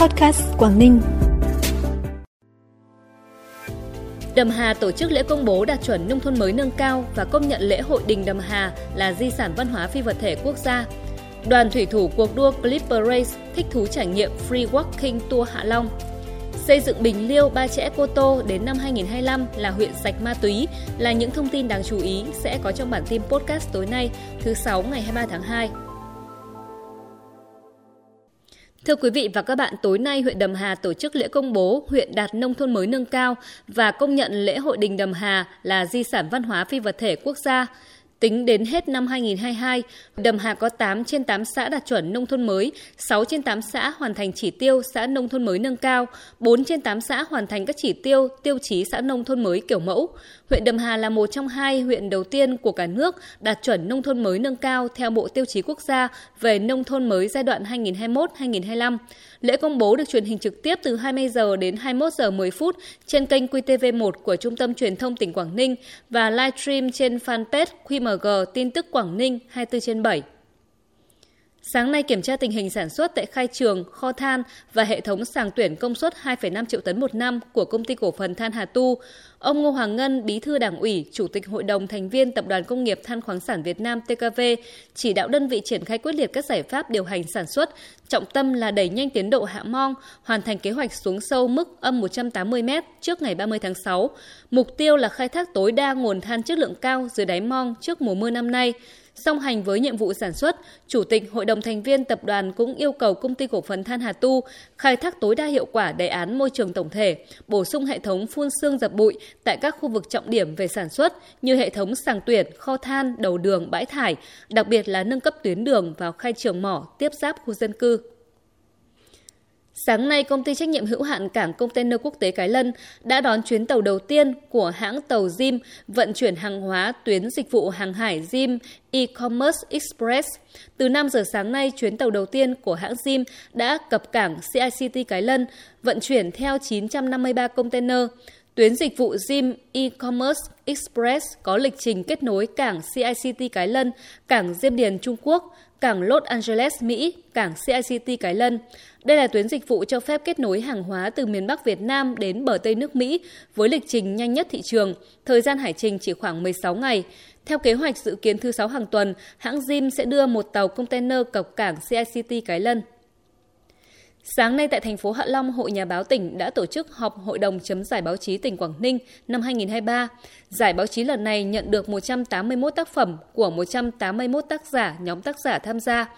Podcast Quảng Ninh. Đầm Hà tổ chức lễ công bố đạt chuẩn nông thôn mới nâng cao và công nhận lễ hội đình Đầm Hà là di sản văn hóa phi vật thể quốc gia. Đoàn thủy thủ cuộc đua Clipper Race thích thú trải nghiệm Free Walking Tour Hạ Long. Xây dựng Bình Liêu, Ba Chẽ, Cô Tô đến năm 2025 là huyện sạch ma túy là những thông tin đáng chú ý sẽ có trong bản tin podcast tối nay, thứ 6 ngày 23 tháng 2. Thưa quý vị và các bạn, tối nay huyện Đầm Hà tổ chức lễ công bố huyện đạt nông thôn mới nâng cao và công nhận lễ hội đình Đầm Hà là di sản văn hóa phi vật thể quốc gia. Tính đến hết năm 2022, Đầm Hà có 8 trên 8 xã đạt chuẩn nông thôn mới, 6 trên 8 xã hoàn thành chỉ tiêu xã nông thôn mới nâng cao, 4 trên 8 xã hoàn thành các chỉ tiêu tiêu chí xã nông thôn mới kiểu mẫu. Huyện Đầm Hà là một trong hai huyện đầu tiên của cả nước đạt chuẩn nông thôn mới nâng cao theo Bộ Tiêu chí Quốc gia về nông thôn mới giai đoạn 2021-2025. Lễ công bố được truyền hình trực tiếp từ 20 giờ đến 21 giờ 10 phút trên kênh QTV1 của Trung tâm Truyền thông tỉnh Quảng Ninh và livestream trên fanpage MG tin tức Quảng Ninh 24 trên 7. Sáng nay kiểm tra tình hình sản xuất tại khai trường, kho than và hệ thống sàng tuyển công suất 2,5 triệu tấn một năm của công ty cổ phần Than Hà Tu. Ông Ngô Hoàng Ngân, Bí thư Đảng ủy, Chủ tịch Hội đồng thành viên Tập đoàn Công nghiệp Than khoáng sản Việt Nam TKV chỉ đạo đơn vị triển khai quyết liệt các giải pháp điều hành sản xuất, trọng tâm là đẩy nhanh tiến độ hạ mong, hoàn thành kế hoạch xuống sâu mức âm 180 m trước ngày 30 tháng 6. Mục tiêu là khai thác tối đa nguồn than chất lượng cao dưới đáy mong trước mùa mưa năm nay. Song hành với nhiệm vụ sản xuất, Chủ tịch Hội đồng thành viên tập đoàn cũng yêu cầu công ty cổ phần Than Hà Tu khai thác tối đa hiệu quả đề án môi trường tổng thể, bổ sung hệ thống phun xương dập bụi tại các khu vực trọng điểm về sản xuất như hệ thống sàng tuyển, kho than, đầu đường, bãi thải, đặc biệt là nâng cấp tuyến đường vào khai trường mỏ tiếp giáp khu dân cư. Sáng nay, công ty trách nhiệm hữu hạn cảng container quốc tế Cái Lân đã đón chuyến tàu đầu tiên của hãng tàu Zim vận chuyển hàng hóa tuyến dịch vụ hàng hải Zim E-commerce Express. Từ 5 giờ sáng nay, chuyến tàu đầu tiên của hãng Zim đã cập cảng CICT Cái Lân, vận chuyển theo 953 container. Tuyến dịch vụ Zim E-commerce Express có lịch trình kết nối cảng CICT Cái Lân, cảng Diêm Điền Trung Quốc, cảng Los Angeles, Mỹ, cảng CICT Cái Lân. Đây là tuyến dịch vụ cho phép kết nối hàng hóa từ miền Bắc Việt Nam đến bờ Tây nước Mỹ với lịch trình nhanh nhất thị trường, thời gian hải trình chỉ khoảng 16 ngày. Theo kế hoạch dự kiến thứ sáu hàng tuần, hãng Zim sẽ đưa một tàu container cập cảng CICT Cái Lân. Sáng nay tại thành phố Hạ Long, Hội Nhà báo tỉnh đã tổ chức họp Hội đồng chấm giải báo chí tỉnh Quảng Ninh năm 2023. Giải báo chí lần này nhận được 181 tác phẩm của 181 tác giả, nhóm tác giả tham gia.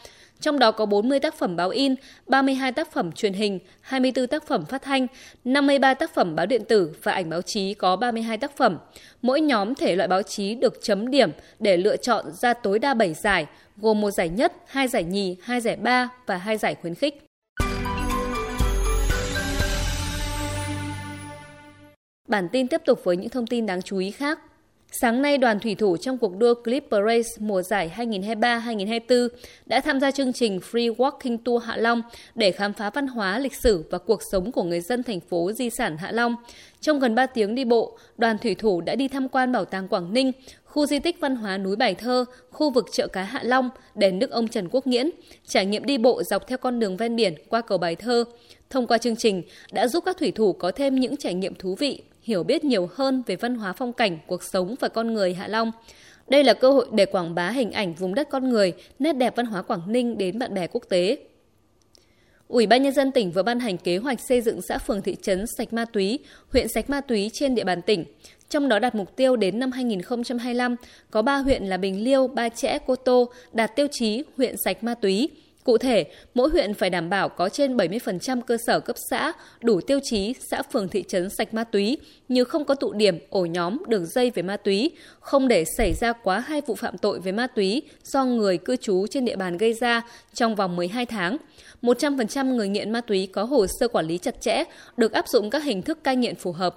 Trong đó có 40 tác phẩm báo in, 32 tác phẩm truyền hình, 24 tác phẩm phát thanh, 53 tác phẩm báo điện tử và ảnh báo chí có 32 tác phẩm. Mỗi nhóm thể loại báo chí được chấm điểm để lựa chọn ra tối đa 7 giải, gồm một giải nhất, hai giải nhì, hai giải ba và hai giải khuyến khích. Bản tin tiếp tục với những thông tin đáng chú ý khác. Sáng nay, đoàn thủy thủ trong cuộc đua Clipper Race mùa giải 2023-2024 đã tham gia chương trình Free Walking Tour Hạ Long để khám phá văn hóa, lịch sử và cuộc sống của người dân thành phố di sản Hạ Long. Trong gần 3 tiếng đi bộ, đoàn thủy thủ đã đi tham quan Bảo tàng Quảng Ninh, khu di tích văn hóa núi Bài Thơ, khu vực chợ cá Hạ Long, đền nước ông Trần Quốc Nghiễn, trải nghiệm đi bộ dọc theo con đường ven biển qua cầu Bài Thơ. Thông qua chương trình đã giúp các thủy thủ có thêm những trải nghiệm thú vị hiểu biết nhiều hơn về văn hóa phong cảnh, cuộc sống và con người Hạ Long. Đây là cơ hội để quảng bá hình ảnh vùng đất con người, nét đẹp văn hóa Quảng Ninh đến bạn bè quốc tế. Ủy ban Nhân dân tỉnh vừa ban hành kế hoạch xây dựng xã phường thị trấn sạch ma túy, huyện sạch ma túy trên địa bàn tỉnh. Trong đó đặt mục tiêu đến năm 2025, có 3 huyện là Bình Liêu, Ba Chẽ, Cô Tô đạt tiêu chí huyện sạch ma túy. Cụ thể, mỗi huyện phải đảm bảo có trên 70% cơ sở cấp xã đủ tiêu chí xã phường thị trấn sạch ma túy, như không có tụ điểm, ổ nhóm, đường dây về ma túy, không để xảy ra quá hai vụ phạm tội về ma túy do người cư trú trên địa bàn gây ra trong vòng 12 tháng. 100% người nghiện ma túy có hồ sơ quản lý chặt chẽ, được áp dụng các hình thức cai nghiện phù hợp.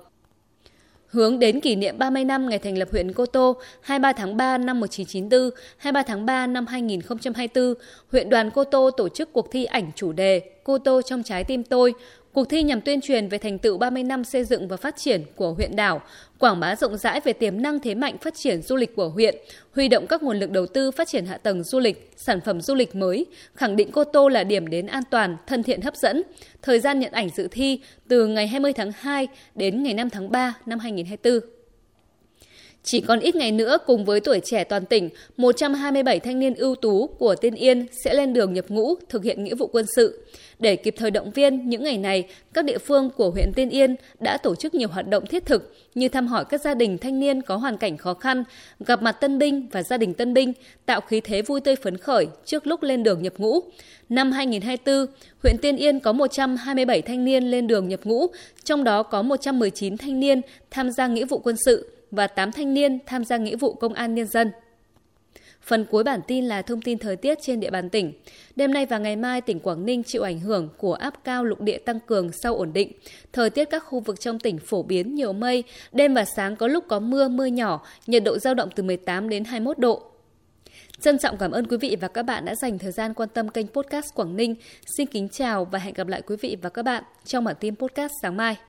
Hướng đến kỷ niệm 30 năm ngày thành lập huyện Cô Tô 23 tháng 3 năm 1994, 23 tháng 3 năm 2024, huyện đoàn Cô Tô tổ chức cuộc thi ảnh chủ đề Cô Tô trong trái tim tôi. Cuộc thi nhằm tuyên truyền về thành tựu 30 năm xây dựng và phát triển của huyện đảo, quảng bá rộng rãi về tiềm năng thế mạnh phát triển du lịch của huyện, huy động các nguồn lực đầu tư phát triển hạ tầng du lịch, sản phẩm du lịch mới, khẳng định Cô Tô là điểm đến an toàn, thân thiện hấp dẫn. Thời gian nhận ảnh dự thi từ ngày 20 tháng 2 đến ngày 5 tháng 3 năm 2024. Chỉ còn ít ngày nữa cùng với tuổi trẻ toàn tỉnh, 127 thanh niên ưu tú của Tiên Yên sẽ lên đường nhập ngũ thực hiện nghĩa vụ quân sự. Để kịp thời động viên những ngày này, các địa phương của huyện Tiên Yên đã tổ chức nhiều hoạt động thiết thực như thăm hỏi các gia đình thanh niên có hoàn cảnh khó khăn, gặp mặt tân binh và gia đình tân binh, tạo khí thế vui tươi phấn khởi trước lúc lên đường nhập ngũ. Năm 2024, huyện Tiên Yên có 127 thanh niên lên đường nhập ngũ, trong đó có 119 thanh niên tham gia nghĩa vụ quân sự và 8 thanh niên tham gia nghĩa vụ công an nhân dân. Phần cuối bản tin là thông tin thời tiết trên địa bàn tỉnh. Đêm nay và ngày mai, tỉnh Quảng Ninh chịu ảnh hưởng của áp cao lục địa tăng cường sau ổn định. Thời tiết các khu vực trong tỉnh phổ biến nhiều mây, đêm và sáng có lúc có mưa, mưa nhỏ, nhiệt độ giao động từ 18 đến 21 độ. Trân trọng cảm ơn quý vị và các bạn đã dành thời gian quan tâm kênh podcast Quảng Ninh. Xin kính chào và hẹn gặp lại quý vị và các bạn trong bản tin podcast sáng mai.